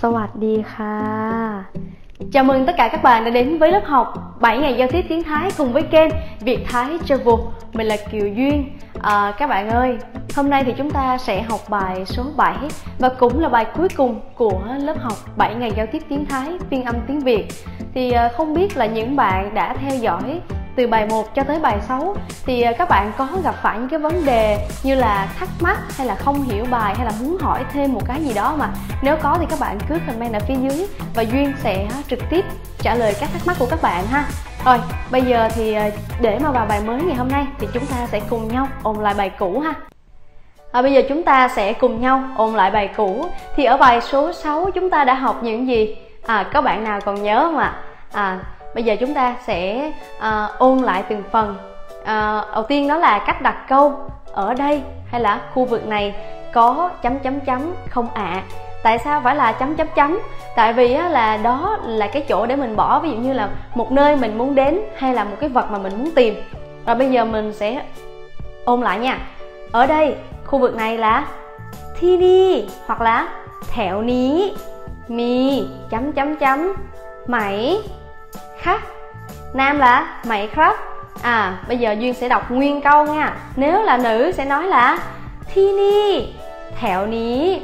สวัสดีค่ะ Chào mừng tất cả các bạn đã đến với lớp học 7 ngày giao tiếp tiếng Thái cùng với kênh Việt Thái Travel. Mình là Kiều Duyên. À, các bạn ơi, hôm nay thì chúng ta sẽ học bài số 7 và cũng là bài cuối cùng của lớp học 7 ngày giao tiếp tiếng Thái phiên âm tiếng Việt. Thì à, không biết là những bạn đã theo dõi từ bài 1 cho tới bài 6 thì ờ, các bạn có gặp phải những cái vấn đề như là thắc mắc hay là không hiểu bài hay là muốn hỏi thêm một cái gì đó mà nếu có thì các bạn cứ comment ở phía dưới và Duyên sẽ trực tiếp trả lời các thắc mắc của các bạn ha rồi bây giờ thì ờ, để mà vào bài mới ngày hôm nay thì chúng ta sẽ cùng nhau ôn lại bài cũ ha À, bây giờ chúng ta sẽ cùng nhau ôn lại bài cũ Thì ở bài số 6 chúng ta đã học những gì? À, các bạn nào còn nhớ không ạ? À, bây giờ chúng ta sẽ uh, ôn lại từng phần. Uh, đầu tiên đó là cách đặt câu ở đây hay là khu vực này có chấm chấm chấm không ạ? À. tại sao phải là chấm chấm chấm? Tại vì á, là đó là cái chỗ để mình bỏ ví dụ như là một nơi mình muốn đến hay là một cái vật mà mình muốn tìm. Rồi bây giờ mình sẽ ôn lại nha. Ở đây khu vực này là thi đi hoặc là thẹo ní mì chấm chấm chấm mày khắc nam là mày khóc à bây giờ duyên sẽ đọc nguyên câu nha. Nếu là nữ sẽ nói là thi ni, thẹo ní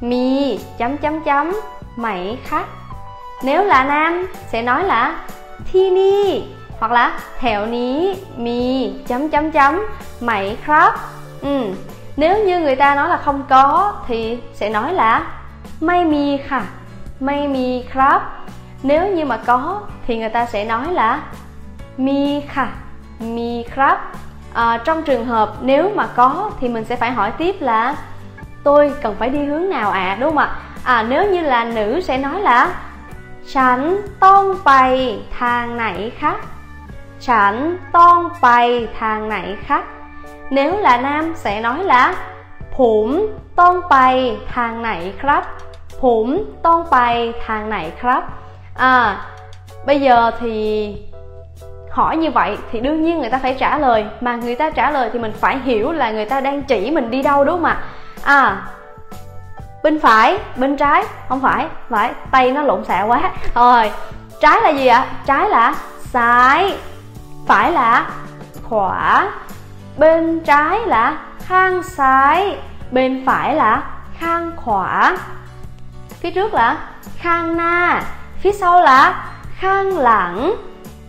mi, chấm chấm chấm, mày khắc nếu là nam sẽ nói là thi ni, hoặc là thẹo ní mi, chấm chấm chấm, mày khóc ừ. nếu như người ta nói là không có thì sẽ nói là may mi khả may mi khóc nếu như mà có thì người ta sẽ nói là mi kha mi krab à, trong trường hợp nếu mà có thì mình sẽ phải hỏi tiếp là tôi cần phải đi hướng nào ạ à, đúng không ạ? À nếu như là nữ sẽ nói là chẳng tông bay thang này khác chẳng tông bay thang này khác nếu là nam sẽ nói là phủm tông bay thang này krab phủm tông bay thang này krab à bây giờ thì hỏi như vậy thì đương nhiên người ta phải trả lời. Mà người ta trả lời thì mình phải hiểu là người ta đang chỉ mình đi đâu, đúng không ạ? À bên phải, bên trái, không phải phải, tay nó lộn xạ quá. Rồi, trái là gì ạ? Trái là trái phải là khỏa. Bên trái là khang trái bên phải là khang khỏa. Phía trước là khang na phía sau là khang lẳng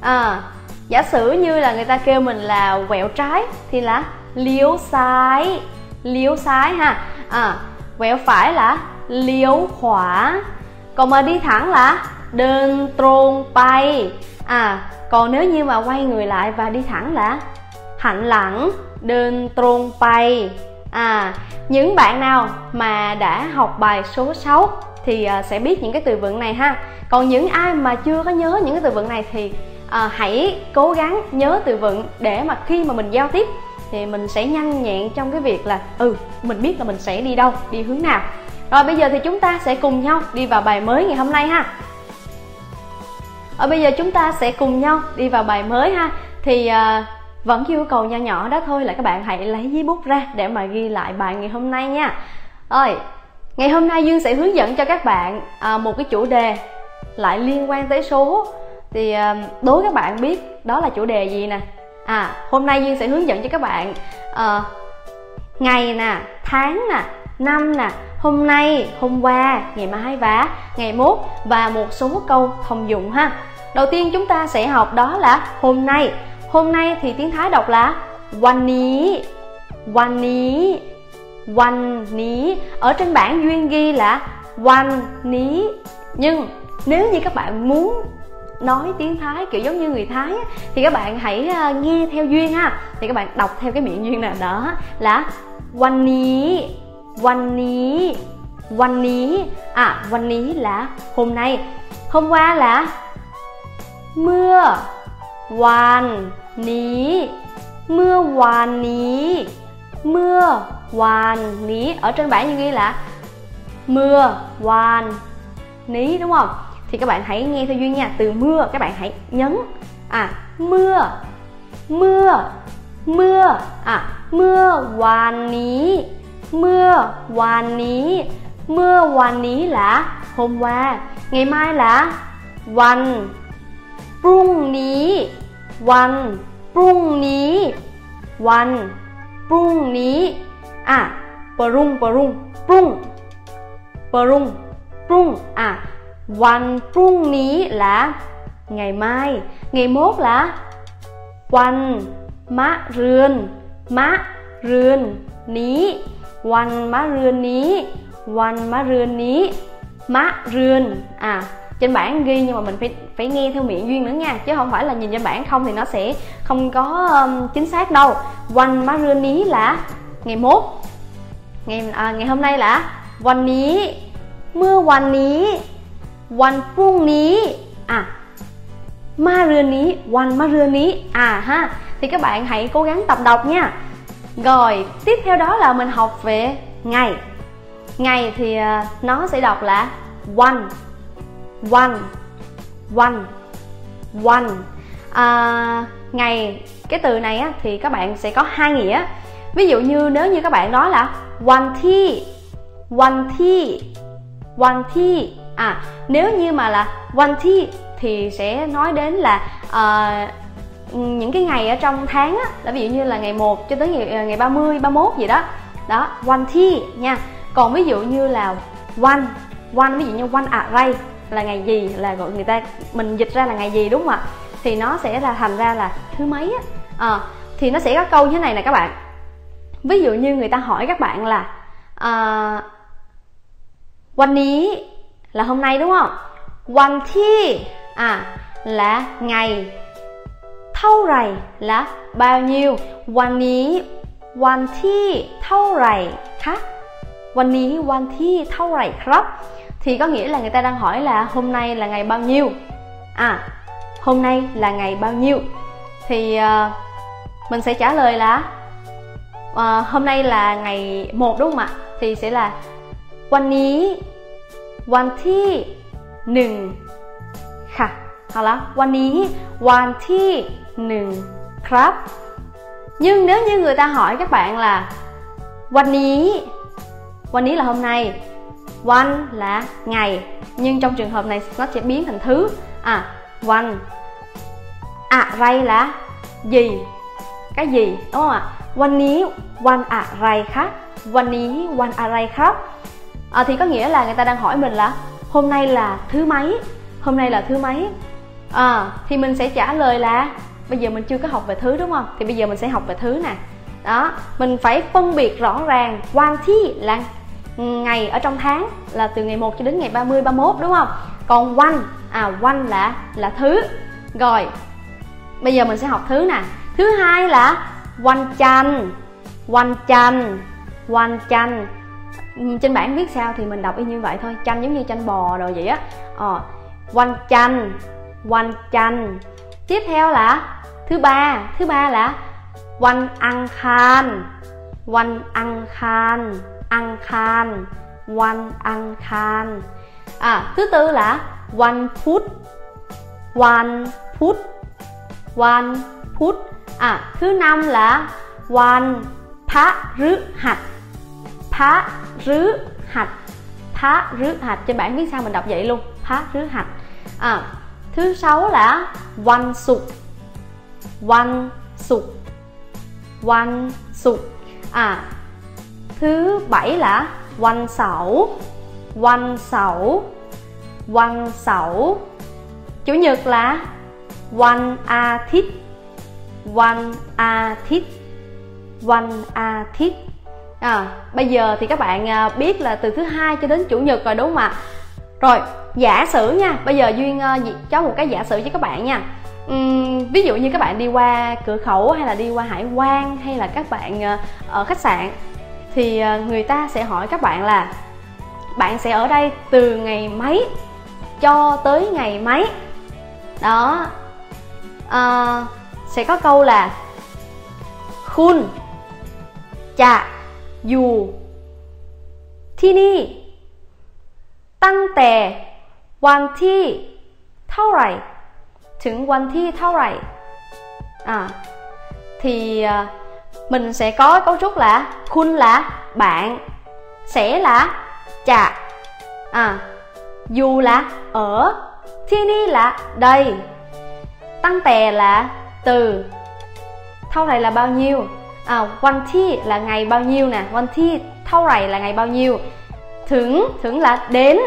à, giả sử như là người ta kêu mình là quẹo trái thì là liếu sái liếu sái ha. À, quẹo phải là liếu khỏa còn mà đi thẳng là đơn trôn bay. À còn nếu như mà quay người lại và đi thẳng là hạnh lẳng đơn trôn bay. À những bạn nào mà đã học bài số 6 thì uh, sẽ biết những cái từ vựng này ha. Còn những ai mà chưa có nhớ những cái từ vựng này thì uh, hãy cố gắng nhớ từ vựng để mà khi mà mình giao tiếp thì mình sẽ nhanh nhẹn trong cái việc là ừ mình biết là mình sẽ đi đâu đi hướng nào. Rồi bây giờ thì chúng ta sẽ cùng nhau đi vào bài mới ngày hôm nay ha. Ở bây giờ chúng ta sẽ cùng nhau đi vào bài mới ha. Thì uh, vẫn yêu cầu nho nhỏ đó thôi là các bạn hãy lấy giấy bút ra để mà ghi lại bài ngày hôm nay nha. Rồi ngày hôm nay dương sẽ hướng dẫn cho các bạn à, một cái chủ đề lại liên quan tới số thì à, đố các bạn biết đó là chủ đề gì nè à hôm nay dương sẽ hướng dẫn cho các bạn à, ngày nè tháng nè năm nè hôm nay hôm qua ngày mai và ngày mốt và một số câu thông dụng ha đầu tiên chúng ta sẽ học đó là hôm nay hôm nay thì tiếng thái đọc làวันนี้วันนี้ one ní ở trên bản duyên ghi là one ní nhưng nếu như các bạn muốn nói tiếng thái, kiểu giống như người thái thì các bạn hãy ờ, nghe theo duyên ha. Thì các bạn đọc theo cái miệng duyên nào đó là one ní one ní one ní à one ní là hôm nay. Hôm qua là mưa hoàn ní mưa hoàn ní mưa เมื่อวานนี้ เมื่อวานนี้ ở trên bảng như ghi là mưa hoàn ní đúng không thì các bạn hãy nghe theo duyên nha từ mưa các bạn hãy nhấn à mưa mưa mưa à mưa hoàn ní mưa hoàn ní เมื่อวันนี้là hôm qua ngày mai là วันพรุ่งนี้ วันพรุ่งนี้ วันพรุ่งนี้ à prung prung prung. Prung prung à. One prung ní là ngày mai ngày mốt là one má rươn má rươn ní. One má rươn ní one má rươn ní má rươn. À trên bảng ghi nhưng mà mình phải phải nghe theo miệng duyên nữa nha chứ không phải là nhìn trên bảng không thì nó sẽ không có um, chính xác đâu. Quanh má rươn ní là ngày mốt ngày à, ngày hôm nay là วันนี้ เมื่อวันนี้ วันพรุ่งนี้ à ma rươn ní one ma rươn ní à ha thì các bạn hãy cố gắng tập đọc nha rồi tiếp theo đó là mình học về ngày ngày thì uh, nó sẽ đọc là one one one one à, ngày cái từ này á, thì các bạn sẽ có hai nghĩa ví dụ như nếu như các bạn nói là one thi one thi one thi à nếu như mà là one thi thì sẽ nói đến là uh, những cái ngày ở trong tháng á là ví dụ như là ngày 1 cho tới ngày ờ, ngày 30, 31 gì đó. Đó one thi nha. Còn ví dụ như là one one ví dụ như one array là ngày gì là gọi người ta mình dịch ra là ngày gì đúng không ạ? Thì nó sẽ là thành ra là thứ mấy á. À, thì nó sẽ có câu như thế này nè các bạn ví dụ như người ta hỏi các bạn là uh, วันนี้ là hôm nay đúng không วันที่ à là ngày เท่าไหร่ là bao nhiêu วันนี้ วันที่เท่าไหร่คะ วันนี้ วันที่เท่าไหร่ครับ thì có nghĩa là người ta đang hỏi là hôm nay là ngày bao nhiêu à hôm nay là ngày bao nhiêu thì uh, mình sẽ trả lời là uh, hôm nay là ngày 1 đúng không ạ thì sẽ là วันนี้ วันที่หนึ่งค่ะเอาละวันนี้วันที่หนึ่งครับ nhưng nếu như người ta hỏi các bạn là วันนี้ วันนี้ là hôm nay one là ngày nhưng trong trường hợp này nó sẽ biến thành thứ à one à ray là gì cái gì đúng không ạ วันนี้วันอะไรคะ วันนี้วันอะไรครับ à, thì có nghĩa là người ta đang hỏi mình là hôm nay là thứ mấy hôm nay là thứ mấy à, thì mình sẽ trả lời là bây giờ mình chưa có học về thứ đúng không thì bây giờ mình sẽ học về thứ nè đó mình phải phân biệt rõ ràng quan thi là ngày ở trong tháng là từ ngày 1 cho đến ngày 30 31 đúng không còn one à one là là thứ rồi bây giờ mình sẽ học thứ nè thứ hai là one chan. One chan. One chan. Ừ, trên bảng viết sao thì mình đọc y như vậy thôi. Chanh giống như chanh bò rồi vậy á. Ờ one chanh one chanh tiếp theo là thứ ba. Thứ ba là one ăn khan. One ăn khan. Ăn khan. One ăn khan. À thứ tư là one put one put one put à thứ năm là one pa rứ hạch. Pa rứ hạch. Pa rứ hạch. Trên bảng viết sao mình đọc vậy luôn? Pa rứ hạch. À, thứ sáu là one sụt one sụt one sụt à thứ bảy là one sẩu. One sẩu. One sẩu. Chủ nhật là văn a thích one a thích văn a à, bây giờ thì các bạn à, biết là từ thứ hai cho đến chủ nhật rồi đúng không ạ? Rồi giả sử nha bây giờ duyên uh, cho một cái giả sử cho các bạn nha. Uhm, ví dụ như các bạn đi qua cửa khẩu hay là đi qua hải quan hay là các bạn à, ở khách sạn thì người ta sẽ hỏi các bạn là bạn sẽ ở đây từ ngày mấy cho tới ngày mấy? Đó. Uh, sẽ có câu là khun chạ dù thi ni tăng tè hoàn thi thao rải. Chứng hoàn thi thao rải. À thì à, mình sẽ có cấu trúc là khun là bạn, sẽ là chạ à dù là ở thi ni là đây. Tăng tè là từ. Thâu này là bao nhiêu? À, one thi là ngày bao nhiêu nè? One thi thâu này là ngày bao nhiêu? Thưởng thưởng là đến.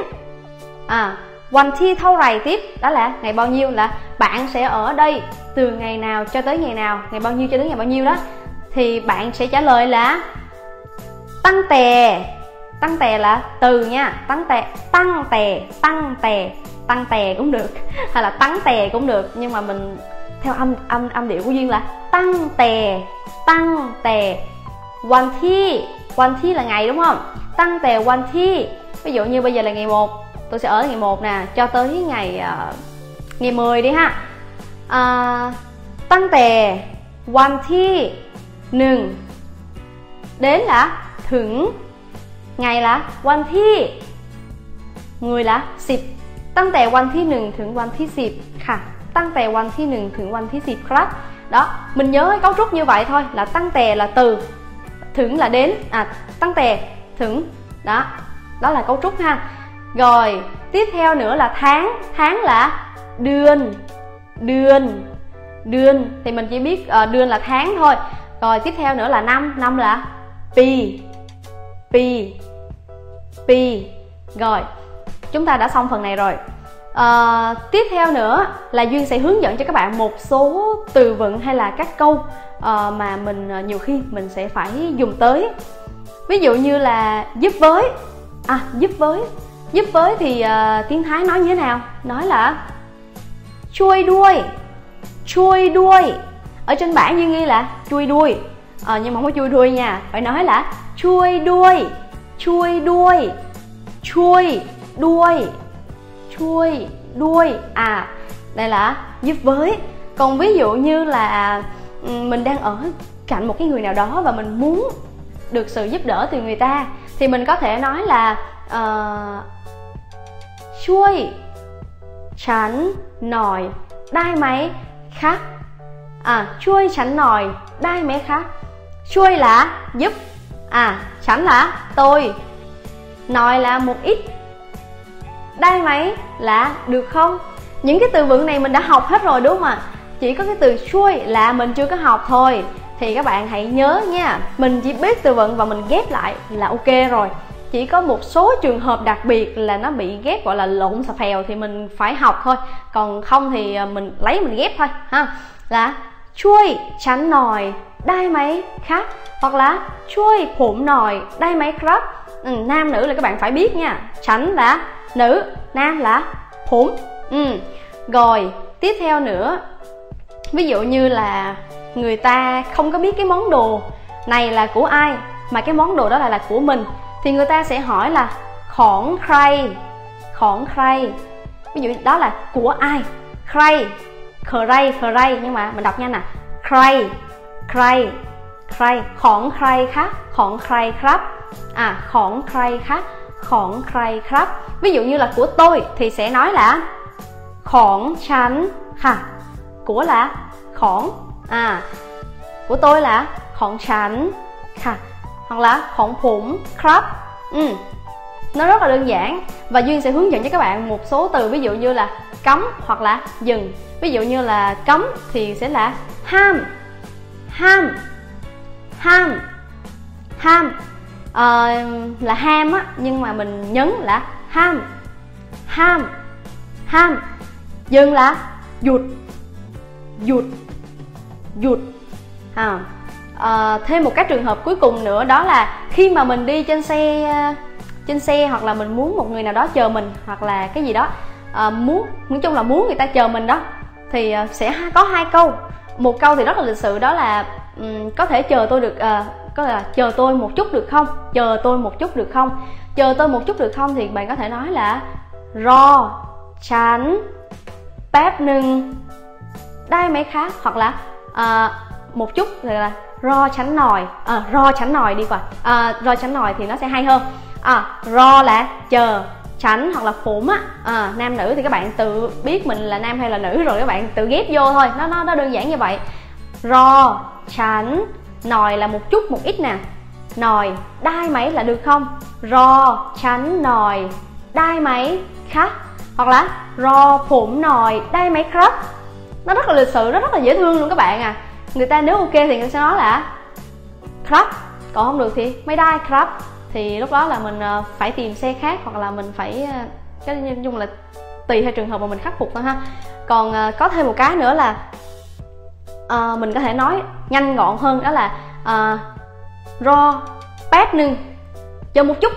À one thi thâu này tiếp đó là ngày bao nhiêu? Là bạn sẽ ở đây từ ngày nào cho tới ngày nào? Ngày bao nhiêu cho đến ngày bao nhiêu đó. Thì bạn sẽ trả lời là tăng tè. Tăng tè là từ nha. Tăng tè tăng tè tăng tè. Tăng tè cũng được. Hay là tăng tè cũng được. Nhưng mà mình theo âm âm âm điệu của duyên là tăng tè tăng tè one thi one thi là ngày đúng không tăng tè one thi ví dụ như bây giờ là ngày 1 tôi sẽ ở ngày 1 nè cho tới ngày uh, ngày 10 đi ha uh, tăng tè one thi nừng đến là thưởng ngày là วันที่ người là 10ตั้งแต่วันที่1ถึงวันที่10ค่ะ ตั้งแต่วันที่1ถึงวันที่10ครับđó mình nhớ cái cấu trúc như vậy thôi là tăng tè là từ thưởng là đến à tăng tè thưởng đó đó là cấu trúc ha rồi tiếp theo nữa là tháng tháng là đươn đươn đươn thì mình chỉ biết uh, đươn là tháng thôi rồi tiếp theo nữa là năm năm là pi pi pi rồi chúng ta đã xong phần này rồi à, tiếp theo nữa là duyên sẽ hướng dẫn cho các bạn một số từ vựng hay là các câu à, mà mình ờ, nhiều khi mình sẽ phải dùng tới. Ví dụ như là giúp với. À giúp với. Giúp với thì uh, tiếng thái nói như thế nào? Nói là chui đuôi chui đuôi. Ở trên bảng như nghi là chui đuôi. À, nhưng mà không có chui đuôi nha phải nói là chui đuôi chui đuôi chui đuôi chui, đuôi à đây là giúp với. Còn ví dụ như là ừ, mình đang ở cạnh một cái người nào đó và mình muốn được sự giúp đỡ từ người ta, thì mình có thể nói là ờ, chui, chắn, nòi, đai máy khác à chui, chắn, nòi, đai máy khác chui là giúp à chắn là tôi. Nòi là một ít đai máy là được không? Những cái từ vựng này mình đã học hết rồi đúng không ạ? Chỉ có cái từ xuôi là mình chưa có học thôi. Thì các bạn hãy nhớ nha mình chỉ biết từ vựng và mình ghép lại là ok rồi. Chỉ có một số trường hợp đặc biệt là nó bị ghép gọi là lộn xà phèo thì mình phải học thôi. Còn không thì à, mình lấy mình ghép thôi ha? Là chui chắn nòi đai máy khác hoặc là chui phụng nòi đai máy crop. Ừ, nam nữ là các bạn phải biết nha. Chắn là nữ, nam là phụng ừ. rồi, tiếp theo nữa, ví dụ như là người ta không có biết cái món đồ này là của ai, mà cái món đồ đó lại là của mình, thì người ta sẽ hỏi là khỏng khay khỏng khay. Ví dụ đó là của ai? Khay khay khay, nhưng mà mình đọc nhanh nè. Khay khay khay, khỏng khay khác, khỏng khay khác à khỏng khay khác khỏng kray khác ví dụ như là của tôi thì sẽ nói là khỏng chắn ha. Của là khỏng à của tôi là khỏng chắn ha. Hoặc là khổng phủng crop ừ. nó rất là đơn giản. Và duyên sẽ hướng dẫn cho các bạn một số từ, ví dụ như là cấm hoặc là dừng. Ví dụ như là cấm thì sẽ là ham ham ham ham uh, là ham á nhưng mà mình nhấn là ham. Ham. Ham. Dừng là dụt. Dụt. Dụt. À, à, thêm một cái trường hợp cuối cùng nữa đó là khi mà mình đi trên xe trên xe hoặc là mình muốn một người nào đó chờ mình hoặc là cái gì đó à, muốn nói chung là muốn người ta chờ mình đó thì sẽ có hai câu. Một câu thì rất là lịch sự đó là um, có thể chờ tôi được uh, có là chờ tôi một chút được không? Chờ tôi một chút được không? Chờ tôi một chút được không thì bạn có thể nói là ro chán bếp nưng đai mấy khác hoặc là uh, một chút thì là ro tránh nồi, à, ờ, ro tránh nồi đi qua à, ro tránh nồi thì nó sẽ hay hơn. Ờ, à, ro là chờ tránh hoặc là phủm á. À, nam nữ thì các bạn tự biết mình là nam hay là nữ rồi các bạn tự ghép vô thôi. Nó nó nó đơn giản như vậy. Ro tránh nòi là một chút một ít nè. Nồi đai máy là được không? Ro chắn nồi đai máy khác hoặc là ro phụng nồi đai máy khắp nó rất là lịch sự, nó rất là dễ thương luôn các bạn à. Người ta nếu ok thì người ta sẽ nói là crab còn không được thì máy đai crab thì lúc đó là mình ờ, phải tìm xe khác hoặc là mình phải ờ, cái, nói chung là tùy theo trường hợp mà mình khắc phục thôi ha. Còn ờ, có thêm một cái nữa là à, mình có thể nói nhanh gọn hơn đó là à, ro pet nưng. Cho một chút.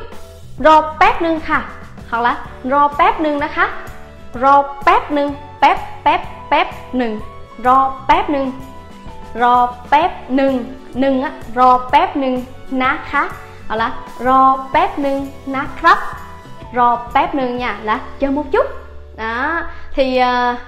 Ro pet nưng ha hoặc là ro pet nưng đó ha ro pet nưng pep pep pep nưng. Ro pep nưng. Ro pep nưng. Nưng á ro pep nưng ná khá. Hoặc là ro pep nưng ná khắp. Ro pep nưng nha là chờ một chút. Đó thì uh,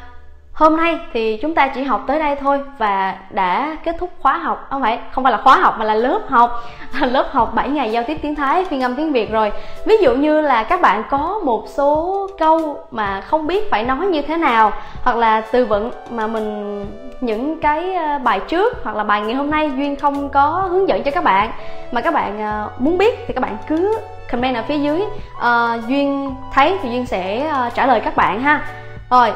hôm nay thì chúng ta chỉ học tới đây thôi và đã kết thúc khóa học. Không phải không phải là khóa học mà là lớp học. Lớp học 7 ngày giao tiếp tiếng thái phiên âm tiếng việt rồi. Ví dụ như là các bạn có một số câu mà không biết phải nói như thế nào hoặc là từ vựng mà mình những cái ờ, bài trước hoặc là bài ngày hôm nay duyên không có hướng dẫn cho các bạn mà các bạn ờ, muốn biết thì các bạn cứ comment ở phía dưới. Uh, duyên thấy thì duyên sẽ trả lời các bạn ha. Rồi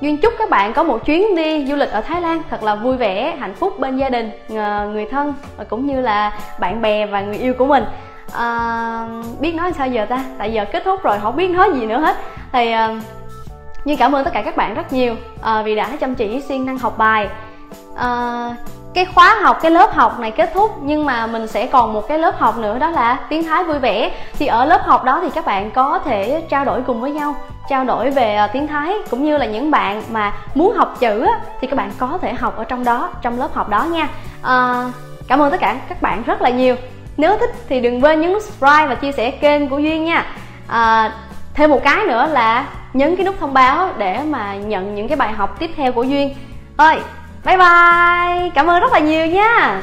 Duyên chúc các bạn có một chuyến đi du lịch ở Thái Lan thật là vui vẻ, hạnh phúc bên gia đình, ờ, người thân và cũng như là bạn bè và người yêu của mình. À, biết nói sao giờ ta? Tại giờ kết thúc rồi, không biết nói gì nữa hết. Thì ờ, à, Duyên cảm ơn tất cả các bạn rất nhiều à, vì đã chăm chỉ siêng năng học bài. À, cái khóa học cái lớp học này kết thúc nhưng mà mình sẽ còn một cái lớp học nữa đó là tiếng thái vui vẻ. Thì ở lớp học đó thì các bạn có thể trao đổi cùng với nhau trao đổi về ờ, tiếng thái cũng như là những bạn mà muốn học chữ thì các bạn có thể học ở trong đó trong lớp học đó nha. À, cảm ơn tất cả các bạn rất là nhiều. Nếu thích thì đừng quên nhấn subscribe và chia sẻ kênh của duyên nha. À, thêm một cái nữa là nhấn cái nút thông báo để mà nhận những cái bài học tiếp theo của duyên. Thôi bye bye. Cảm ơn rất là nhiều nha.